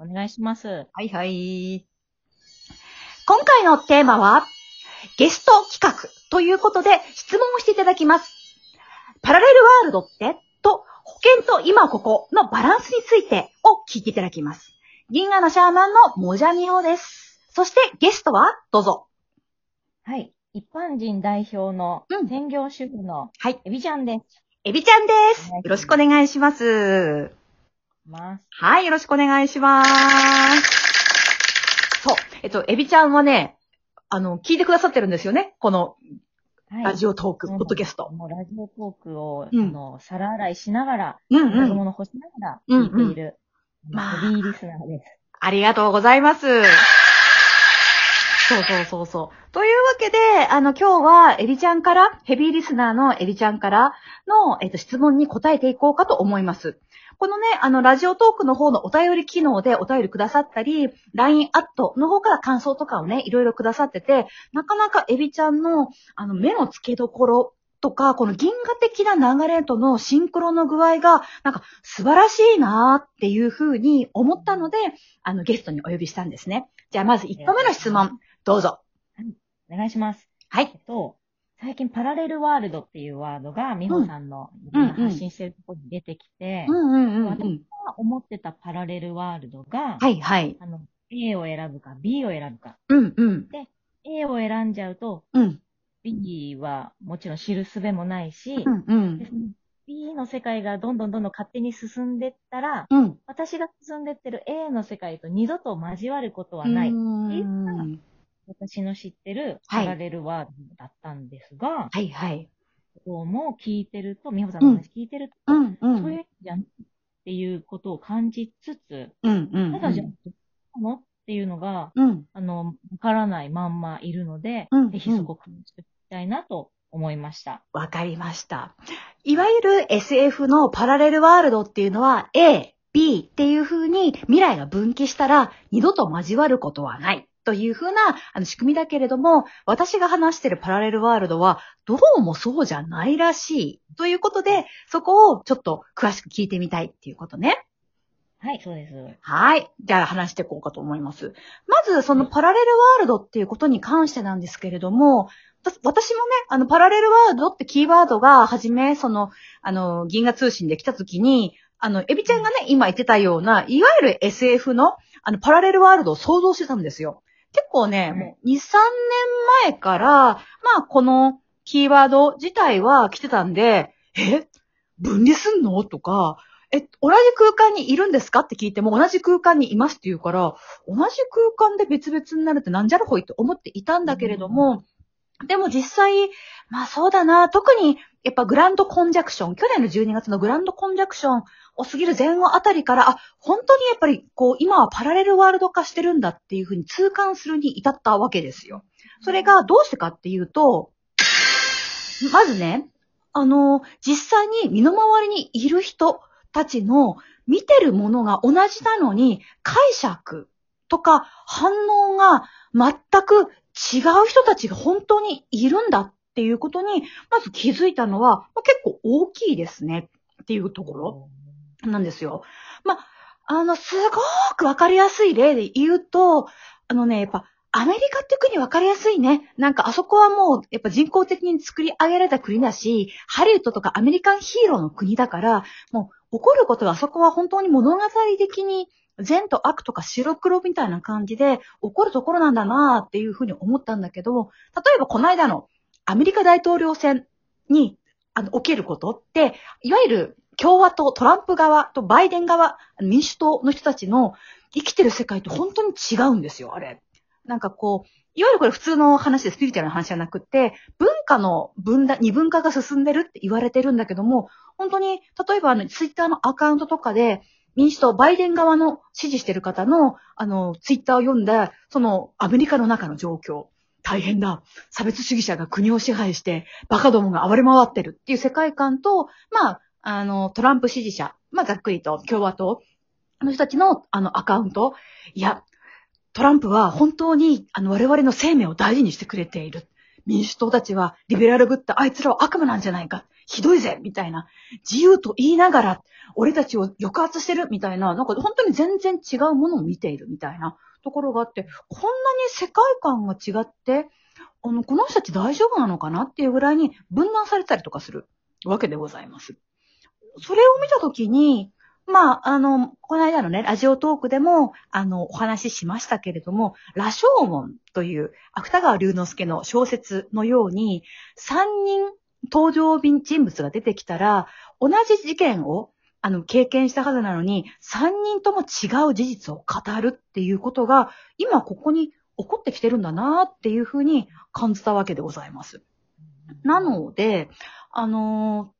お願いします。はいはい。今回のテーマは、ゲスト企画ということで質問をしていただきます。パラレルワールドって？と、保険と今ここのバランスについてを聞いていただきます。銀河のシャーマンのモジャミホです。そしてゲストは？どうぞ。はい。一般人代表のうん専業主婦のはい。エビちゃんです。エビちゃんです。はいよろしくお願いします。ます。はい、よろしくお願いします。そう。えっと、エビちゃんはね、あの、聞いてくださってるんですよね？このはい。ラジオトーク、うんポッドキャスト。もうラジオトークを、うんあの、皿洗いしながら、うん食べうん。物干しながら聞いている、まあヘビーリスナーです。ありがとうございます。そうそうそうそう。というわけで、あの、今日はエビちゃんから、ヘビーリスナーのエビちゃんからの、えっと、質問に答えていこうかと思います。このね、あの、ラジオトークの方のお便り機能でお便りくださったり、LINE アットの方から感想とかをね、いろいろくださってて、なかなかエビちゃんの、あの、目の付けどころとか、この銀河的な流れとのシンクロの具合が、なんか素晴らしいなーっていうふうに思ったので、あの、ゲストにお呼びしたんですね。じゃあ、まず1個目の質問、どうぞ。お願いします。はいえ。っと、最近パラレルワールドっていうワードが、美穂さんの発信してるところに出てきて、うんうんうんうん。思ってたパラレルワールドが、はいはい。あの、A を選ぶか B を選ぶか。うんうん。A を選んじゃうと、うん。B はもちろん知る術もないし、うんうん B の世界がどんどんどんどん勝手に進んでったら、うん。私が進んでってる A の世界と二度と交わることはない。うん私の知ってるはいパラレルワールドだったんですが、はいはい。どうも聞いてると、美穂さんの話聞いてると、うんうん。そういう意味じゃんっていうことを感じつつ、うんうん。ただじゃあ、どうなの？っていうのが、うん。あの、わからないまんまいるので、うんぜひそこを感じておきたいなと思いました。わかりました。いわゆる SF のパラレルワールドっていうのは A、B っていう風に未来が分岐したら二度と交わることはない。という風なあの仕組みだけれども、私が話してるパラレルワールドはどうもそうじゃないらしい。ということで、そこをちょっと詳しく聞いてみたいっていうことね。はい、そうです。はい。じゃあ話していこうかと思います。まず、そのパラレルワールドっていうことに関してなんですけれども、わ私もね、あの、パラレルワールドってキーワードが、はじめ、その、あの、銀河通信で来た時に、あの、エビちゃんがね、今言ってたような、いわゆる SF の、あの、パラレルワールドを想像してたんですよ。結構ね、はい。もう、2、3年前から、まあ、このキーワード自体は来てたんで、え？分離すんの？とか、え、同じ空間にいるんですか？って聞いても、同じ空間にいますって言うから、同じ空間で別々になるってなんじゃらほいって思っていたんだけれども、でも実際、まあそうだな、特にやっぱグランドコンジャクション、去年の12月のグランドコンジャクションを過ぎる前後あたりから、あ、本当にやっぱりこう今はパラレルワールド化してるんだっていうふうに痛感するに至ったわけですよ。それがどうしてかっていうと、まずね、あの、実際に身の回りにいる人たちの見てるものが同じなのに解釈とか反応が全く違う人たちが本当にいるんだっていうことに、まず気づいたのは、まあ結構大きいですねっていうところなんですよ。まあ、あの、すごくわかりやすい例で言うと、あのね、やっぱ、アメリカって国わかりやすいね。なんかあそこはもう、やっぱ人工的に作り上げられた国だし、ハリウッドとかアメリカンヒーローの国だから、もう起こることがあそこは本当に物語的に善と悪とか白黒みたいな感じで起こるところなんだなっていうふうに思ったんだけど、例えばこの間のアメリカ大統領選にあの起きることって、いわゆる共和党、トランプ側とバイデン側、民主党の人たちの生きてる世界と本当に違うんですよ、あれ。なんかこう、いわゆるこれ普通の話でスピリチュアルな話じゃなくて、文化の分断、二分化が進んでるって言われてるんだけども、本当に、例えばあの、ツイッターのアカウントとかで、民主党、バイデン側の支持してる方の、あの、ツイッターを読んだ、その、アメリカの中の状況。大変だ。差別主義者が国を支配して、バカどもが暴れ回ってるっていう世界観と、まあ、あの、トランプ支持者、まあ、ざっくりと共和党の人たちの、あの、アカウント。いや、トランプは本当に、あの、我々の生命を大事にしてくれている。民主党たちはリベラルぶったあいつらは悪魔なんじゃないか。ひどいぜみたいな。自由と言いながら、俺たちを抑圧してるみたいな、なんか本当に全然違うものを見ているみたいなところがあって、こんなに世界観が違って、あの、この人たち大丈夫なのかなっていうぐらいに分断されたりとかするわけでございます。それを見たときに、まあ、あの、この間のね、ラジオトークでも、あの、お話ししましたけれども、羅生門という、芥川龍之介の小説のように、三人登場人物が出てきたら、同じ事件を、あの、経験したはずなのに、三人とも違う事実を語るっていうことが、今ここに起こってきてるんだなっていうふうに感じたわけでございます。なので、あの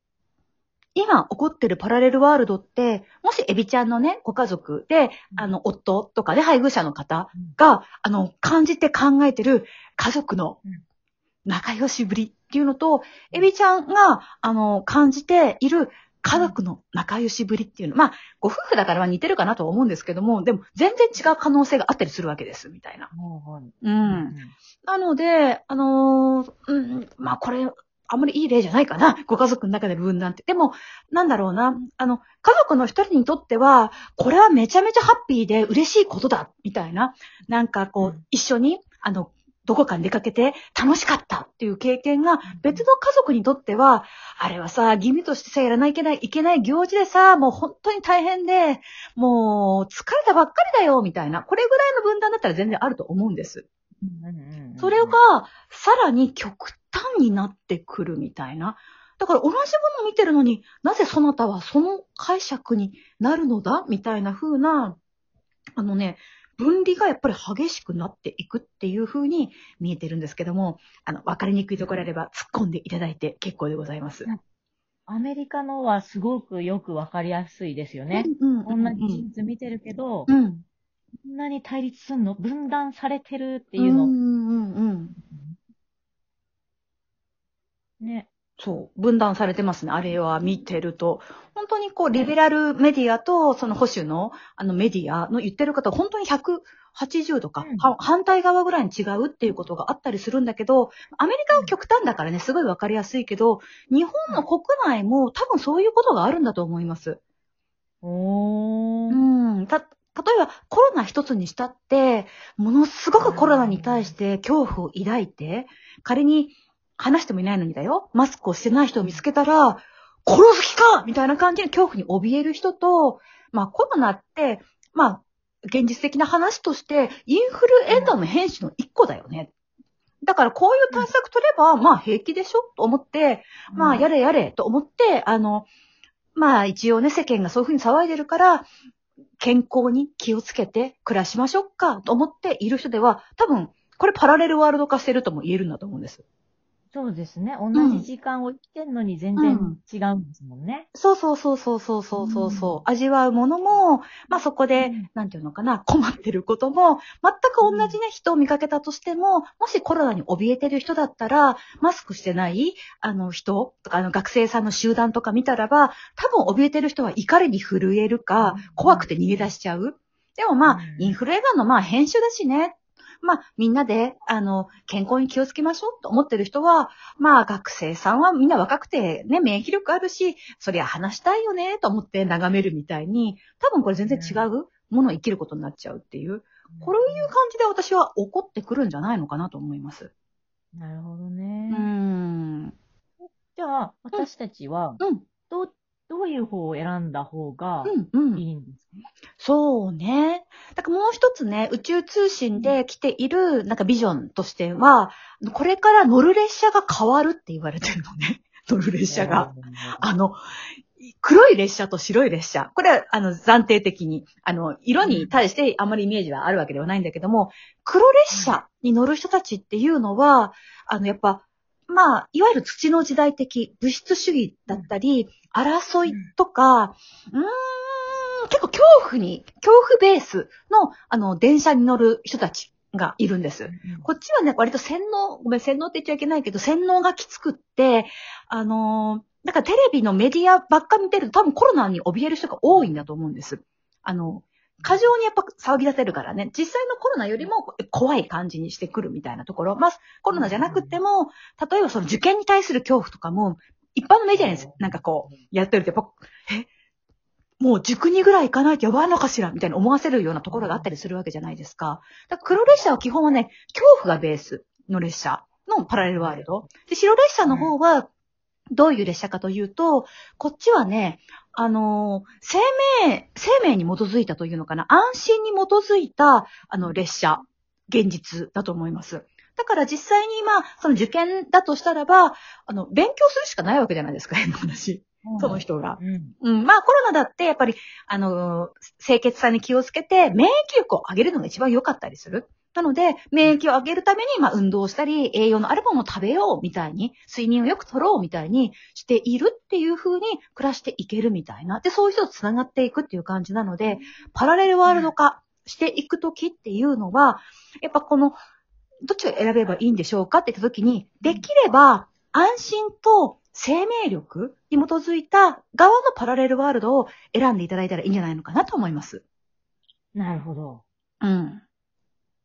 今起こってるパラレルワールドって、もしエビちゃんのね、ご家族で、あの、夫とかで配偶者の方が、あの、感じて考えてる家族のうん。仲良しぶりっていうのと、エビちゃんが、あの、感じている家族の仲良しぶりっていうの。まあ、ご夫婦だからは似てるかなとは思うんですけども、でも全然違う可能性があったりするわけです、みたいな。うん。なので、あのーうん、まあこれ、あんまりいい例じゃないかな。ご家族の中での分断って。でも、なんだろうな。あの、家族の一人にとっては、これはめちゃめちゃハッピーで嬉しいことだ、みたいな。なんかこう、うん一緒に、あの、どこかに出かけて楽しかったっていう経験が別の家族にとっては、あれはさ、義務としてさ、やらないといけない、いけない行事でさ、もう本当に大変で、もう疲れたばっかりだよ、みたいな。これぐらいの分断だったら全然あると思うんです。それが、さらに極端になってくるみたいな。だから同じものを見てるのになぜそなたはその解釈になるのだみたいな風な、あのね、分離がやっぱり激しくなっていくっていう風に見えてるんですけども、あの、わかりにくいところあれば突っ込んでいただいて結構でございます。アメリカのはすごくよくわかりやすいですよね。うん同じ事実見てるけど、こうん。んなに対立すんの？分断されてるってていうの。うんうんうん。ね。そう、分断されてますね。あれは見てると。本当にこう、リベラルメディアと、その保守の、あのメディアの言ってる方、本当に180度か、うんは反対側ぐらいに違うっていうことがあったりするんだけど、アメリカは極端だからね、すごいわかりやすいけど、日本の国内も多分そういうことがあるんだと思います。おー。うん。た、例えばコロナ一つにしたって、ものすごくコロナに対して恐怖を抱いて、仮に話してもいないのにだよ、マスクをしてない人を見つけたら、殺す気かみたいな感じの恐怖に怯える人と、まあコロナって、まあ、現実的な話として、インフルエンザの変種の一個だよね。だからこういう対策取れば、まあ平気でしょ？と思って、まあ、やれ。れやれと思って、あの、まあ、一応ね、世間がそういうふうに騒いでるから、健康に気をつけて暮らしましょうかと思っている人では、多分、これパラレルワールド化してるとも言えるんだと思うんです。そうですね。同じ時間を生きてんのに全然違うんですもんね。そうそうそうそうそうそうそう、うん、味わうものも、まあそこで、なんていうのかな、困ってることも、全く同じね、人を見かけたとしても、もしコロナに怯えてる人だったら、マスクしてない、あの人とか、あの学生さんの集団とか見たらば、多分怯えてる人は怒りに震えるか、怖くて逃げ出しちゃう。でもまあ、インフルエンザのまあ編集だしね。まあ、みんなで、あの、健康に気をつけましょうと思ってる人は、まあ、学生さんはみんな若くてね、免疫力あるし、そりゃ話したいよね、と思って眺めるみたいに、多分これ全然違うものを生きることになっちゃうっていう、こういう感じで私は怒ってくるんじゃないのかなと思います。なるほどうね。ん。じゃあ、私たちは、うん。どう、どういう方を選んだ方がうん。うん。いいんですか、そうね。だからもう一つね、宇宙通信で来ている、なんかビジョンとしては、これから乗る列車が変わるって言われてるのね。乗る列車が。。あの、黒い列車と白い列車。これは、あの、暫定的に、あの、色に対してあまりイメージはあるわけではないんだけども、黒列車に乗る人たちっていうのは、あの、やっぱ、まあ、いわゆる土の時代的物質主義だったり、争いとか、うーん、結構恐怖に、恐怖ベースの、あの、電車に乗る人たちがいるんです。こっちはね、割と洗脳、ごめん、洗脳って言っちゃいけないけど、洗脳がきつくって、あのー、だからテレビのメディアばっか見てると多分コロナに怯える人が多いんだと思うんです。あの、過剰にやっぱ騒ぎ立てるからね、実際のコロナよりも怖い感じにしてくるみたいなところ。まあ、コロナじゃなくても、例えばその受験に対する恐怖とかも、一般のメディアになんかこう、やってるとやっぱ、え、もう塾にぐらい行かないとやばいのかしらみたいな思わせるようなところがあったりするわけじゃないですか。だから黒列車は基本はね、恐怖がベースの列車のパラレルワールド。で、白列車の方は、どういう列車かというと、こっちはね、あのー生命、生命に基づいたというのかな、安心に基づいた、あの、列車、現実だと思います。だから実際に今、その受験だとしたらば、あの、勉強するしかないわけじゃないですか、変な話。その人が。うん。うん、まあコロナだってやっぱり、あのー清潔さに気をつけて、免疫力を上げるのが一番良かったりする。なので、免疫を上げるために、まあ運動をしたり、栄養のあるものを食べようみたいに、睡眠をよく取ろうみたいにしているっていう風に暮らしていけるみたいな。で、そういう人と繋がっていくっていう感じなので、パラレルワールド化していくときっていうのは、やっぱこの、どっちを選べばいいんでしょうかって言ったときに、できれば安心と生命力に基づいた側のパラレルワールドを選んでいただいたらいいんじゃないのかなと思います。なるほど。うん。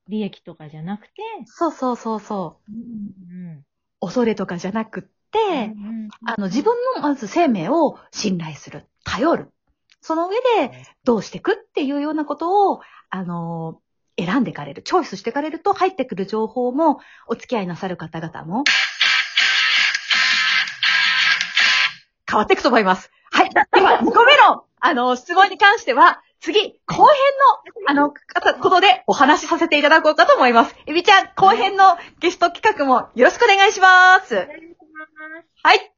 利益とかじゃなくて、そうそうそうそう。うん。恐れとかじゃなくって、うんあの、自分のまず生命を信頼する。頼る。その上で、どうしていくっていうようなことを、あの、選んでいかれる。チョイスしていかれると入ってくる情報も、お付き合いなさる方々も、変わっていくと思います。はい。では、2個目の、あの、質問に関しては、次、後編の、あの、方ことでお話しさせていただこうかと思います。エビちゃん、後編のゲスト企画もよろしくお願いします。はい。